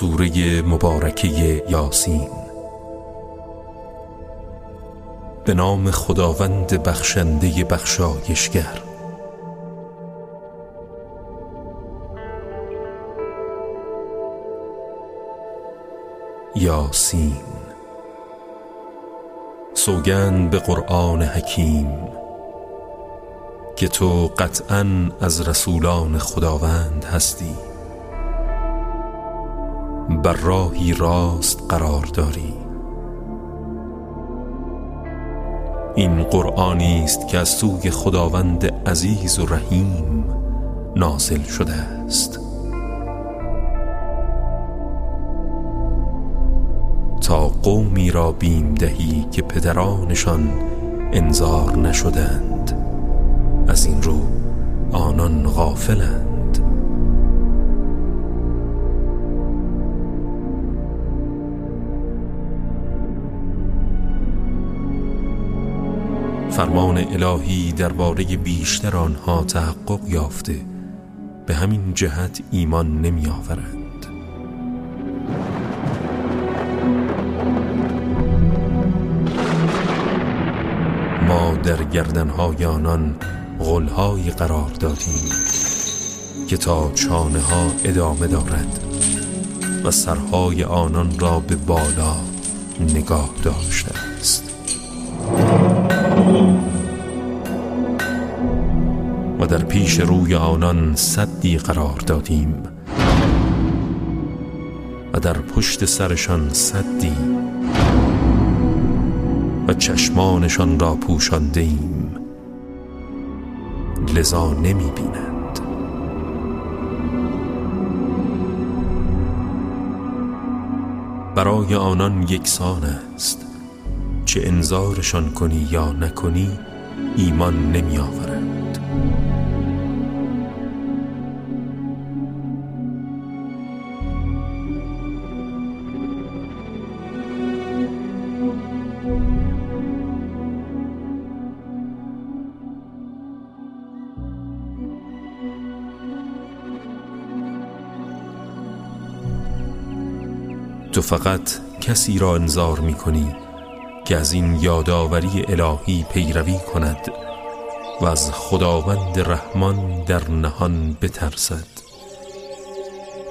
سوره مبارکه یاسین. به نام خداوند بخشنده بخشایشگر. یاسین. سوگند به قرآن حکیم که تو قطعا از رسولان خداوند هستی. بر راهی راست قرار داری. این قرآنی است که از سوی خداوند عزیز و رحیم نازل شده است. تا قومی را بیم دهی که پدرانشان انذار نشدند از این رو آنان غافلند. فرمان الهی درباره بیشتر آنها تحقق یافته به همین جهت ایمان نمی آورند ما در گردنهای آنان غلهای قرار دادیم که تا چانه ها ادامه دارد و سرهای آنان را به بالا نگاه داشته در پیش روی آنان صدی قرار دادیم و در پشت سرشان صدی و چشمانشان را پوشانده ایم لذا نمی بینند برای آنان یکسان است چه انذارشان کنی یا نکنی ایمان نمی آورند تو فقط کسی را انذار می کنی که از این یادآوری الهی پیروی کند و از خداوند رحمان در نهان بترسد.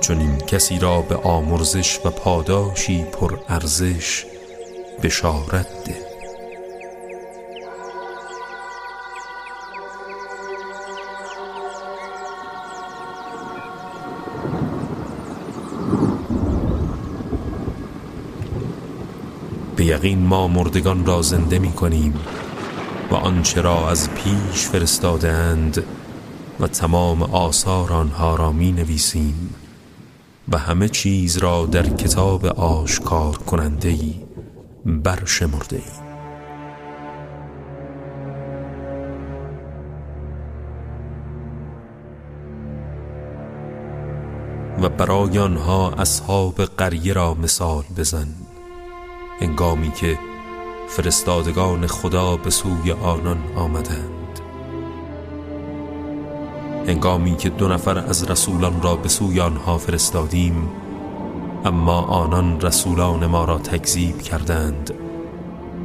چون این کسی را به آمرزش و پاداشی پر ارزش بشارت ده. یقین ما مردگان را زنده می کنیم و آنچه را از پیش فرستاده اند و تمام آثار آنها را می نویسیم و همه چیز را در کتاب آشکار کننده ای برشمرده ایم. و برای آنها اصحاب قریه را مثال بزن. انگامی که فرستادگان خدا به سوی آنان آمدند. انگامی که دو نفر از رسولان را به سوی آنها فرستادیم اما آنان رسولان ما را تکذیب کردند.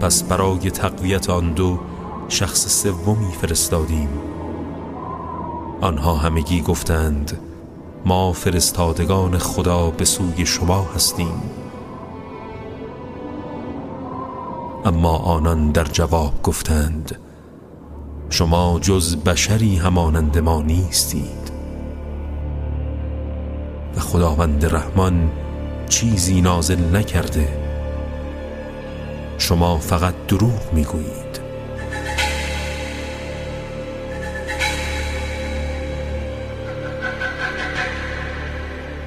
پس برای تقویت آن دو شخص سومی فرستادیم. آنها همگی گفتند ما فرستادگان خدا به سوی شما هستیم. اما آنان در جواب گفتند شما جز بشری همانند ما نیستید. و خداوند رحمان چیزی نازل نکرده شما فقط دروغ می‌گویید.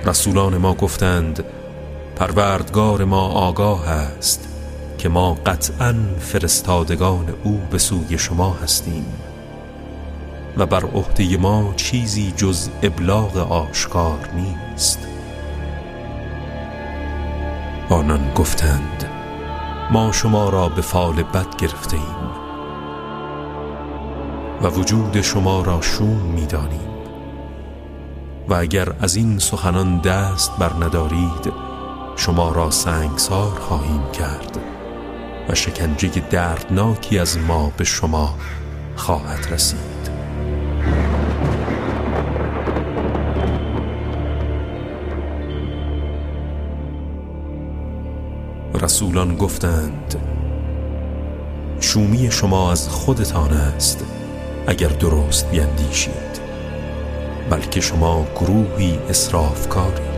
رسولان ما گفتند پروردگار ما آگاه است. که ما قطعا فرستادگان او به سوی شما هستیم و بر عهده ما چیزی جز ابلاغ آشکار نیست. آنان گفتند ما شما را به فال بد گرفته ایم و وجود شما را شوم می‌دانیم. و اگر از این سخنان دست بر ندارید شما را سنگسار خواهیم کرد. و شکنجه دردناکی از ما به شما خواهد رسید. رسولان گفتند شومی شما از خودتان است اگر درست بیندیشید بلکه شما گروهی کارید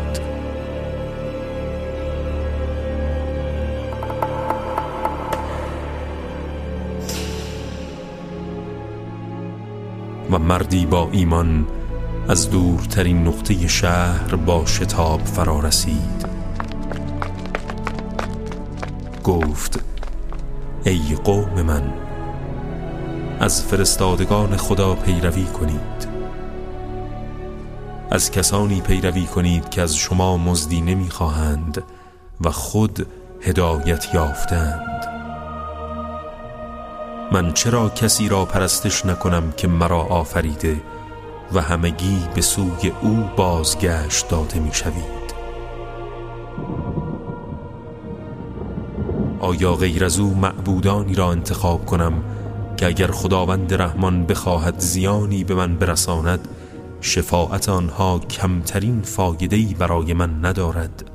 و مردی با ایمان از دورترین نقطه شهر با شتاب فرا رسید گفت ای قوم من از فرستادگان خدا پیروی کنید. از کسانی پیروی کنید که از شما مزدی نمی‌خواهند و خود هدایت یافتند. من چرا کسی را پرستش نکنم که مرا آفریده و همگی به سوی او بازگشت داده می‌شوید؟ آیا غیر از او معبودانی را انتخاب کنم که اگر خداوند رحمان بخواهد زیانی به من برساند شفاعت آنها کمترین فایدهی برای من ندارد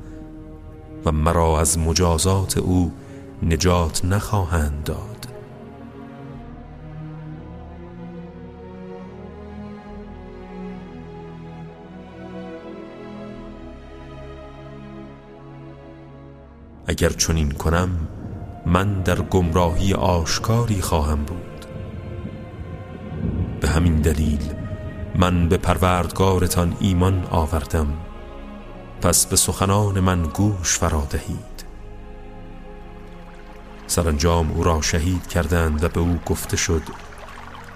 و مرا از مجازات او نجات نخواهند داد؟ اگر چنین کنم من در گمراهی آشکاری خواهم بود. به همین دلیل من به پروردگارتان ایمان آوردم پس به سخنان من گوش فرا دهید. سرانجام او را شهید کردند و به او گفته شد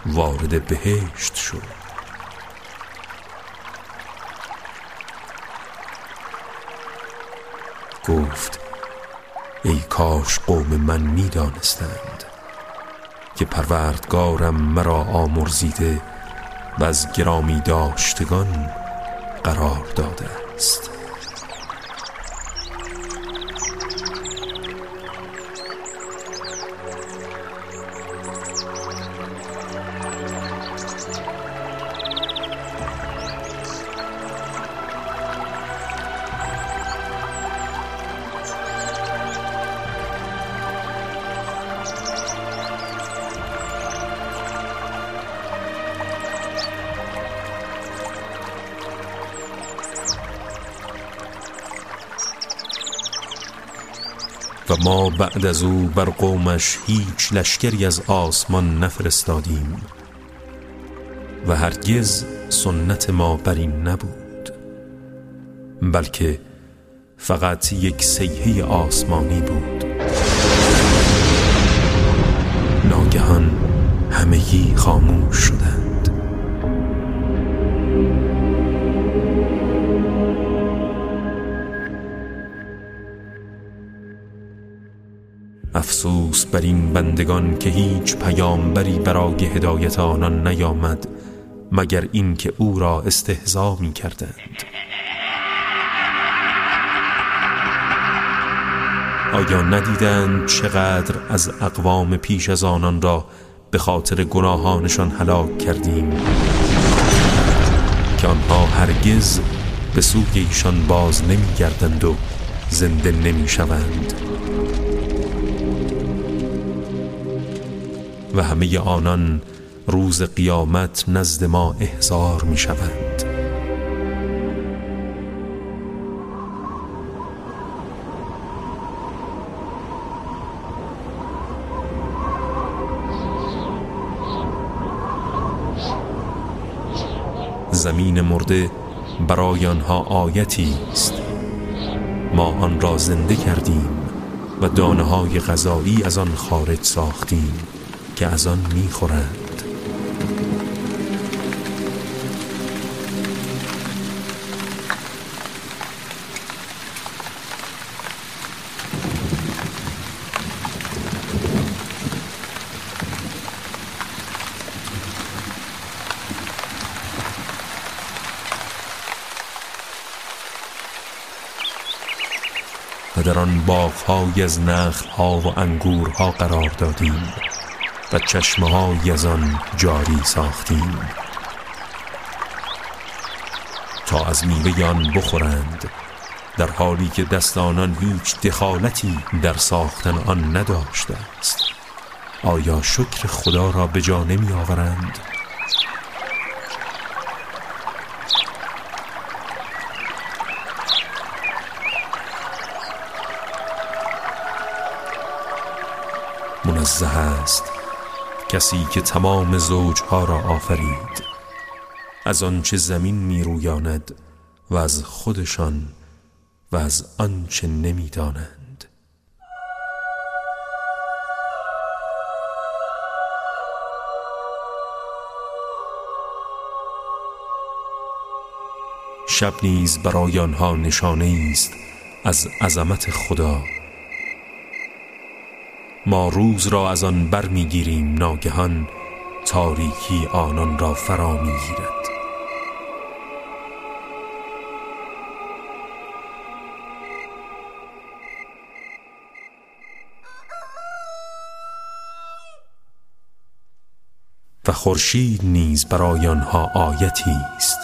وارد بهشت شد گفت ای کاش قوم من می دانستند که پروردگارم مرا آمرزیده و از گرامی داشتگان قرار داده است. و ما بعد از او بر قومش هیچ لشکری از آسمان نفرستادیم و هرگز سنت ما بر این نبود بلکه فقط یک سیحه آسمانی بود. ناگهان همگی خاموش شدند. بندگان که هیچ پیامبری برای هدایت آنان نیامد مگر اینکه او را استهزا می کردند آیا ندیدند چقدر از اقوام پیش از آنان را به خاطر گناهانشان هلاک کردیم؟ که آنها هرگز به سوی ایشان باز نمی گردند و زنده نمی شوند و همه آنان روز قیامت نزد ما احضار می شوند زمین مرده برای آنها آیتی است. ما آن را زنده کردیم و دانه های غذایی از آن خارج ساختیم. که از آن می‌خورند. و در آن باغ‌های از نخل‌ها و انگورها قرار دادیم. و چشمه از آن جاری ساختیم. تا از میوه آن بخورند در حالی که دست آنان هیچ دخالتی در ساختن آن نداشته است. آیا شکر خدا را به جا نمی آورند؟ منزه است. کسی که تمام زوجها را آفرید. از آنچه زمین می رویاند و از خودشان و از آنچه نمی‌دانند. شب نیز برای آنها نشانه است از عظمت خدا. ما روز را از آن برمیگیریم ناگهان تاریکی آنان را فرا می‌گیرد. و خورشید نیز برای آنها آیتی است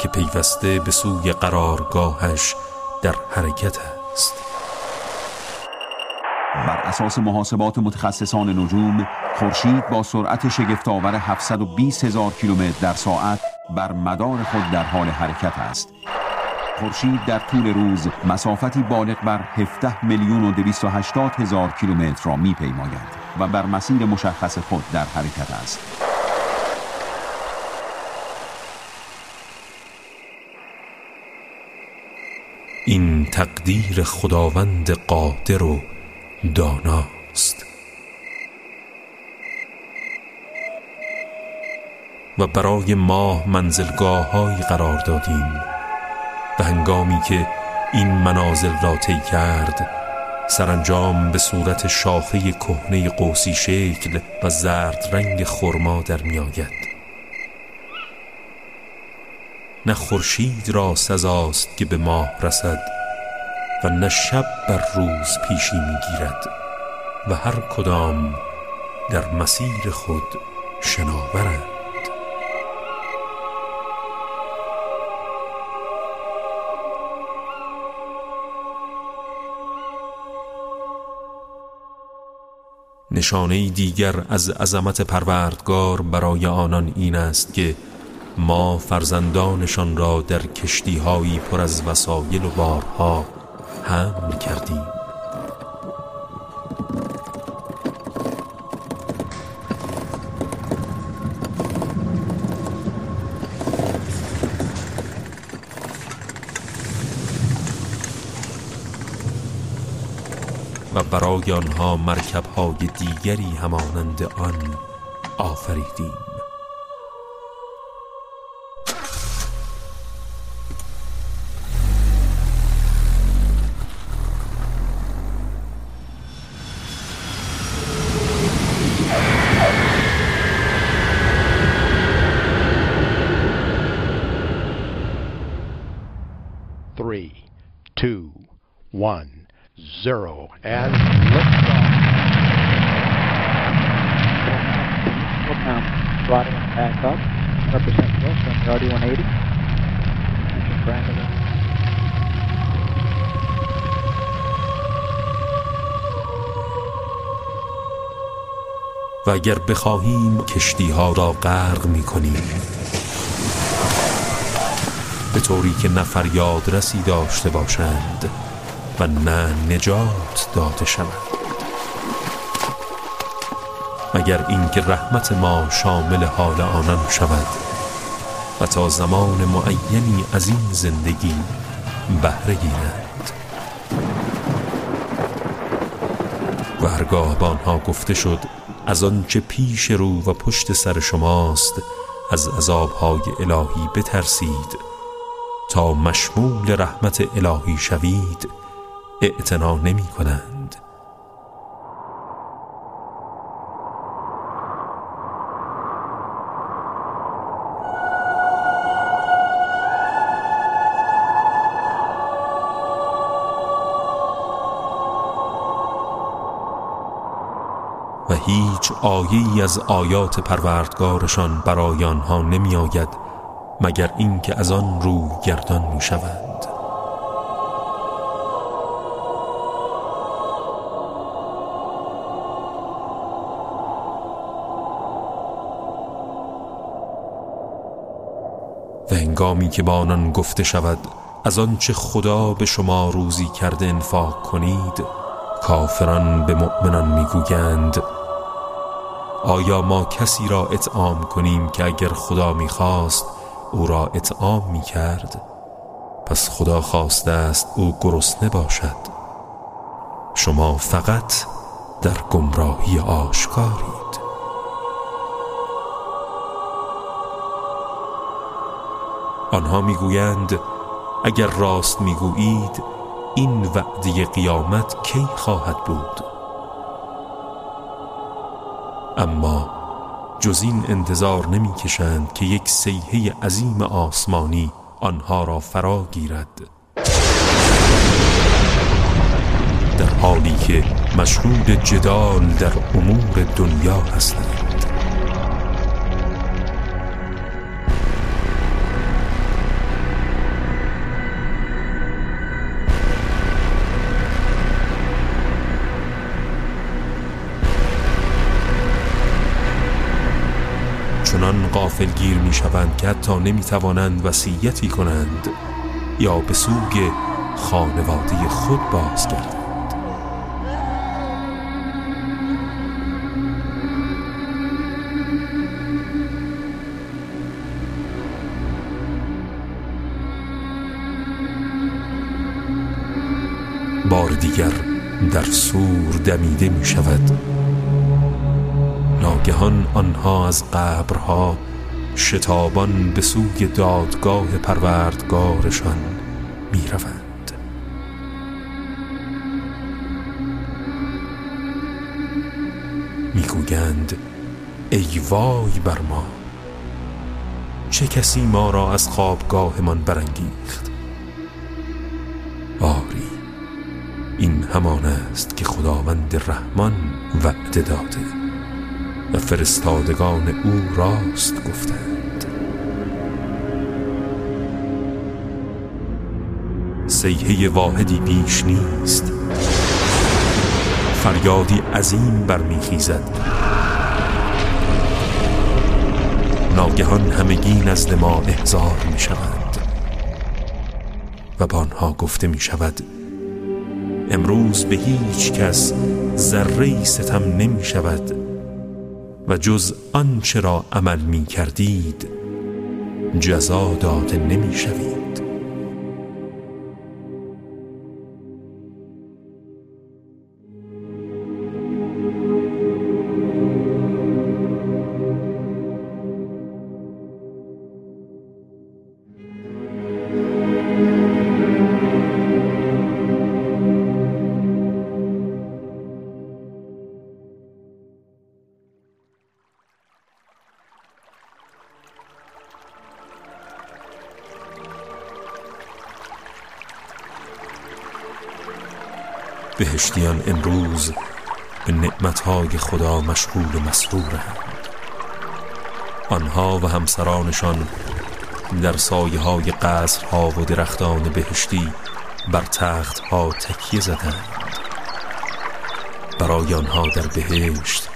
که پیوسته به سوی قرارگاهش در حرکت است. بر اساس محاسبات متخصصان نجوم خورشید با سرعت شگفتآور 720 هزار کیلومتر در ساعت بر مدار خود در حال حرکت است. خورشید در طول روز مسافتی بالغ بر 17 میلیون و 280 هزار کیلومتر را میپیماید و بر مسیر مشخص خود در حرکت است. این تقدیر خداوند قادر و داناست. و برای ماه منزلگاه قرار دادیم و هنگامی که این منازل را طی کرد سرانجام به صورت شاخه کهنه قوسی شکل و زرد رنگ خرما در میآید نه خورشید را سزاست که به ماه رسد و نه شب بر روز پیشی می‌گیرد و هر کدام در مسیر خود شناورند. نشانه دیگر از عظمت پروردگار برای آنان این است که ما فرزندانشان را در کشتیهایی پر از وسایل و بارها حمل کردیم. و برای آنها مرکبهای دیگری همانند آن آفریدیم. 100% fuel, from the RD 180. Engine brand و اگر بخواهیم کشتی ها را غرق می کنیم به طوری که نه فریاد رسی داشته باشند و نه نجات داده شود مگر اینکه رحمت ما شامل حال آنان شود و تا زمان معینی از این زندگی بهره گیرند و هرگاه به آنها گفته شد از آنچه پیش رو و پشت سر شماست از عذابهای الهی بترسید. تا مشمول رحمت الهی شوید اعتنا نمی کنند هیچ آیه از آیات پروردگارشان برای آنها نمی آید مگر اینکه از آن رو گردان می شوند و هنگامی که با آنان گفته شود از آنچه خدا به شما روزی کرده انفاق کنید کافران به مؤمنان می‌گویند آیا ما کسی را اطعام کنیم که اگر خدا می‌خواست او را اطعام می‌کرد؟ پس خدا خواسته است او گرسنه باشد. شما فقط در گمراهی آشکارید. آنها می‌گویند اگر راست می‌گویید این وعده قیامت کی خواهد بود؟ اما جز این انتظار نمی کشند که یک سیحه عظیم آسمانی آنها را فرا گیرد. در حالی که مشهود جدال در امور دنیا هستند چنان قافل گیر می شوند که حتی نمی توانند وسیعتی کنند یا به سوگ خانواده خود بازگردند. بار دیگر در سور دمیده می شود ناگهان آنها از قبرها شتابان به سوی دادگاه پروردگارشان می روند می گویند ای وای بر ما! چه کسی ما را از خوابگاهمان برانگیخت؟ آری این همان است که خداوند رحمان وعده داده. و فرستادگان او راست گفتند. سیحه واحدی بیش نیست. فریادی عظیم برمیخیزد. ناگهان همگی نزد ما احضار می شود و با آنها گفته می شود امروز به هیچ کس ذره ستم نمی شود و جز آنچه را عمل می کردید جزا داده نمی شوید بهشتیان امروز به نعمتهای خدا مشغول و مسرورند. آنها و همسرانشان در سایه های قصرها و درختان بهشتی بر تخت ها تکیه زدند. برای آنها در بهشت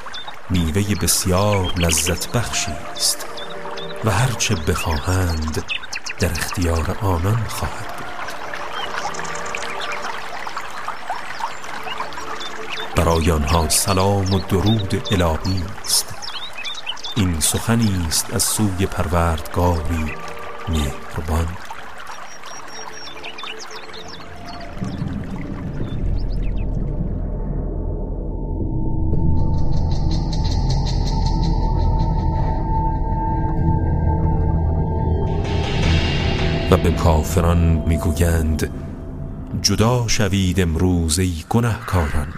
میوه بسیار لذت بخشی است و هرچه بخواهند در اختیار آنان خواهد برای آنها سلام و درود الهی است. این سخنی است از سوی پروردگاری مهربان. و به کافران می‌گویند جدا شوید امروز ای گنهکاران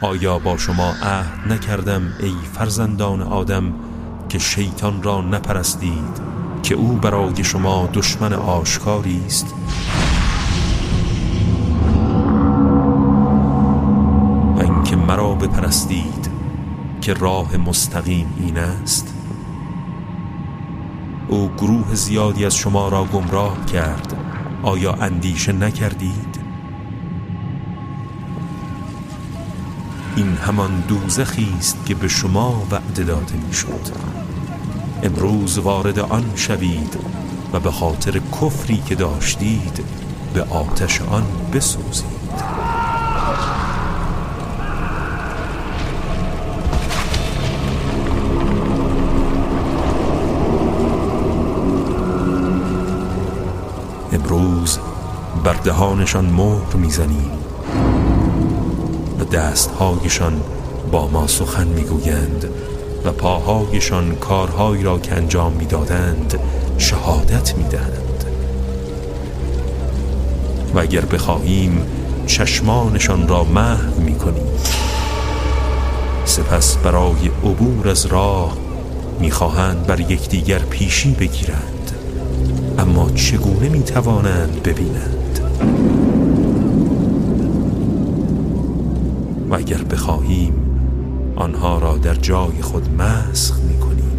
آیا با شما عهد نکردم ای فرزندان آدم که شیطان را نپرستید که او برای شما دشمن آشکاری است؟ و اینکه مرا بپرستید که راه مستقیم این است؟ او گروه زیادی از شما را گمراه کرد. آیا اندیشه نکردید؟ این همان دوزخی است که به شما وعده داده می‌شد. امروز وارد آن شوید و به خاطر کفری که داشتید به آتش آن بسوزید. امروز بر دهانشان مهر می‌زنیم. دستهایشان با ما سخن می‌گویند و پاهایشان کارهایی را که انجام می‌دادند شهادت می‌دهند. و اگر بخواهیم چشمانشان را محو می‌کنیم سپس برای عبور از راه می‌خواهند بر یکدیگر پیشی بگیرند. اما چگونه می‌توانند ببینند؟ و اگر بخواهیم آنها را در جای خود مسخ می‌کنیم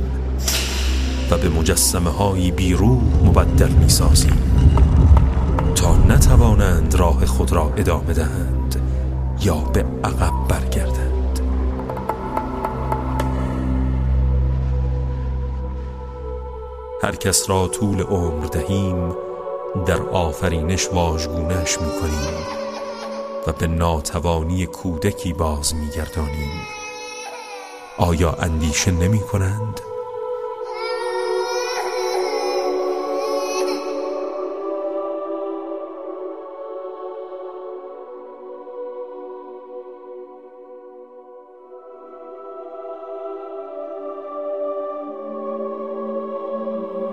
و به مجسمه های بیروح مبدل می‌سازیم تا نتوانند راه خود را ادامه دهند یا به عقب برگردند. هر کس را طول عمر دهیم در آفرینش واژگونش می‌کنیم. و به ناتوانی کودکی باز میگردانیم آیا اندیشه نمی کنند؟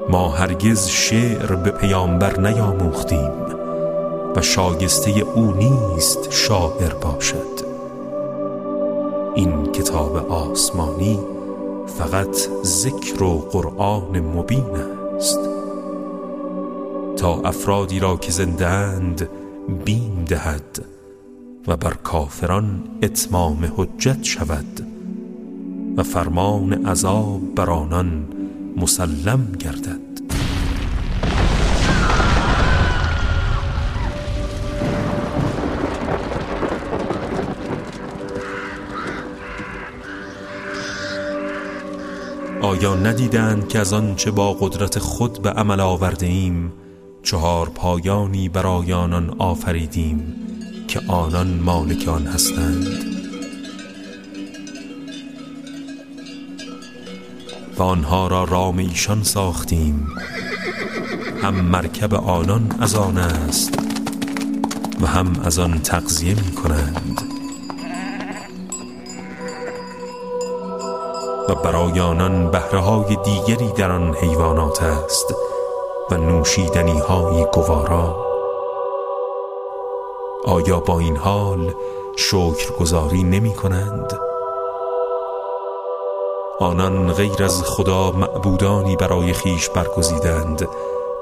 ما هرگز شعر به پیامبر نیاموختیم و شاگسته او نیست شاعر باشد. این کتاب آسمانی فقط ذکر و قرآن مبین است. تا افرادی را که زندهاند بیم دهد و بر کافران اتمام حجت شود و فرمان عذاب بر آنان مسلم گردد. آیا ندیدند که از آنچه با قدرت خود به عمل آورده ایم چهار پایانی برای آنان آفریدیم که آنان مالک آن هستند؟ و آنها را رام ایشان ساختیم هم مرکب آنان از آن است و هم از آن تغذیه می کنند و برای آنان بهره های دیگری در آن حیوانات است و نوشیدنی های گوارا. آیا با این حال شکرگزاری نمی کنند؟ آنان غیر از خدا معبودانی برای خیش برگزیدند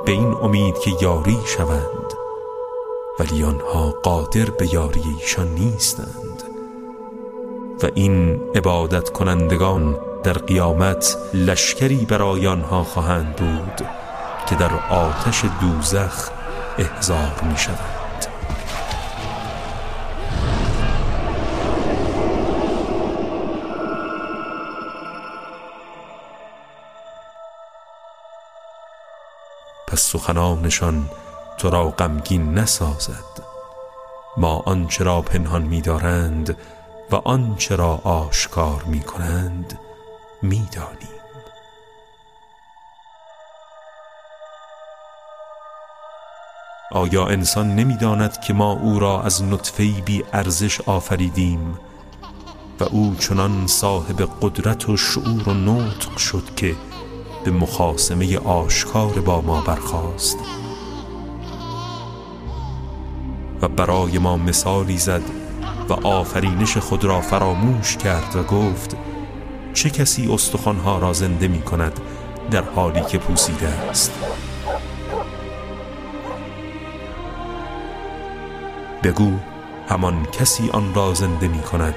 به این امید که یاری شوند. ولی آنها قادر به یاری ایشان نیستند. و این عبادت کنندگان در قیامت لشکری برای آنها خواهند بود که در آتش دوزخ احضار می شود پس سخنانشان تو را غمگین نسازد. ما آنچه را پنهان می‌دارند و آنچه را آشکار می کنند می‌دانیم. آیا انسان نمی‌داند که ما او را از نطفه بی ارزش آفریدیم و او چنان صاحب قدرت و شعور و نطق شد که به مخاسمه آشکار با ما برخاست؟ و برای ما مثالی زد و آفرینش خود را فراموش کرد و گفت چه کسی استخوانها را زنده می کند در حالی که پوسیده است؟ بگو همان کسی آن را زنده می کند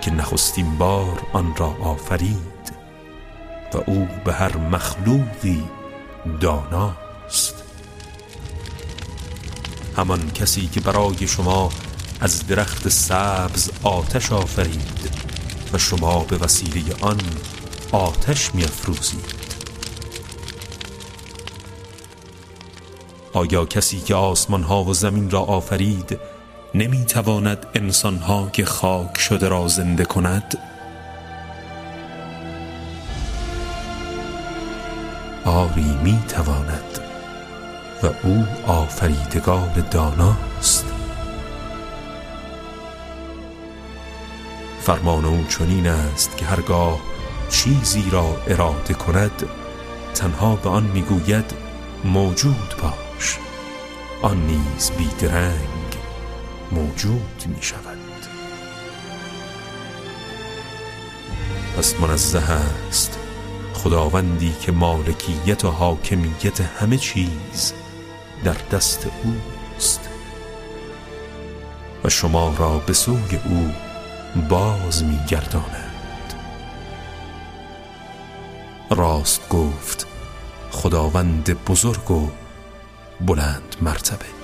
که نخستین بار آن را آفرید و او به هر مخلوقی داناست. همان کسی که برای شما از درخت سبز آتش آفرید. و شما به وسیله آن آتش میافروزید. آیا کسی که آسمان ها و زمین را آفرید نمی تواند انسان ها که خاک شده را زنده کند؟ آری می تواند و او آفریدگار داناست. فرمان او چنین است که هرگاه چیزی را اراده کند تنها به آن می‌گوید موجود باش. آن نیز بیدرنگ موجود می شود پس منزه است. خداوندی که مالکیت و حاکمیت همه چیز در دست اوست. و شما را به سوی او باز میگرداند. راست گفت خداوند بزرگ و بلند مرتبه.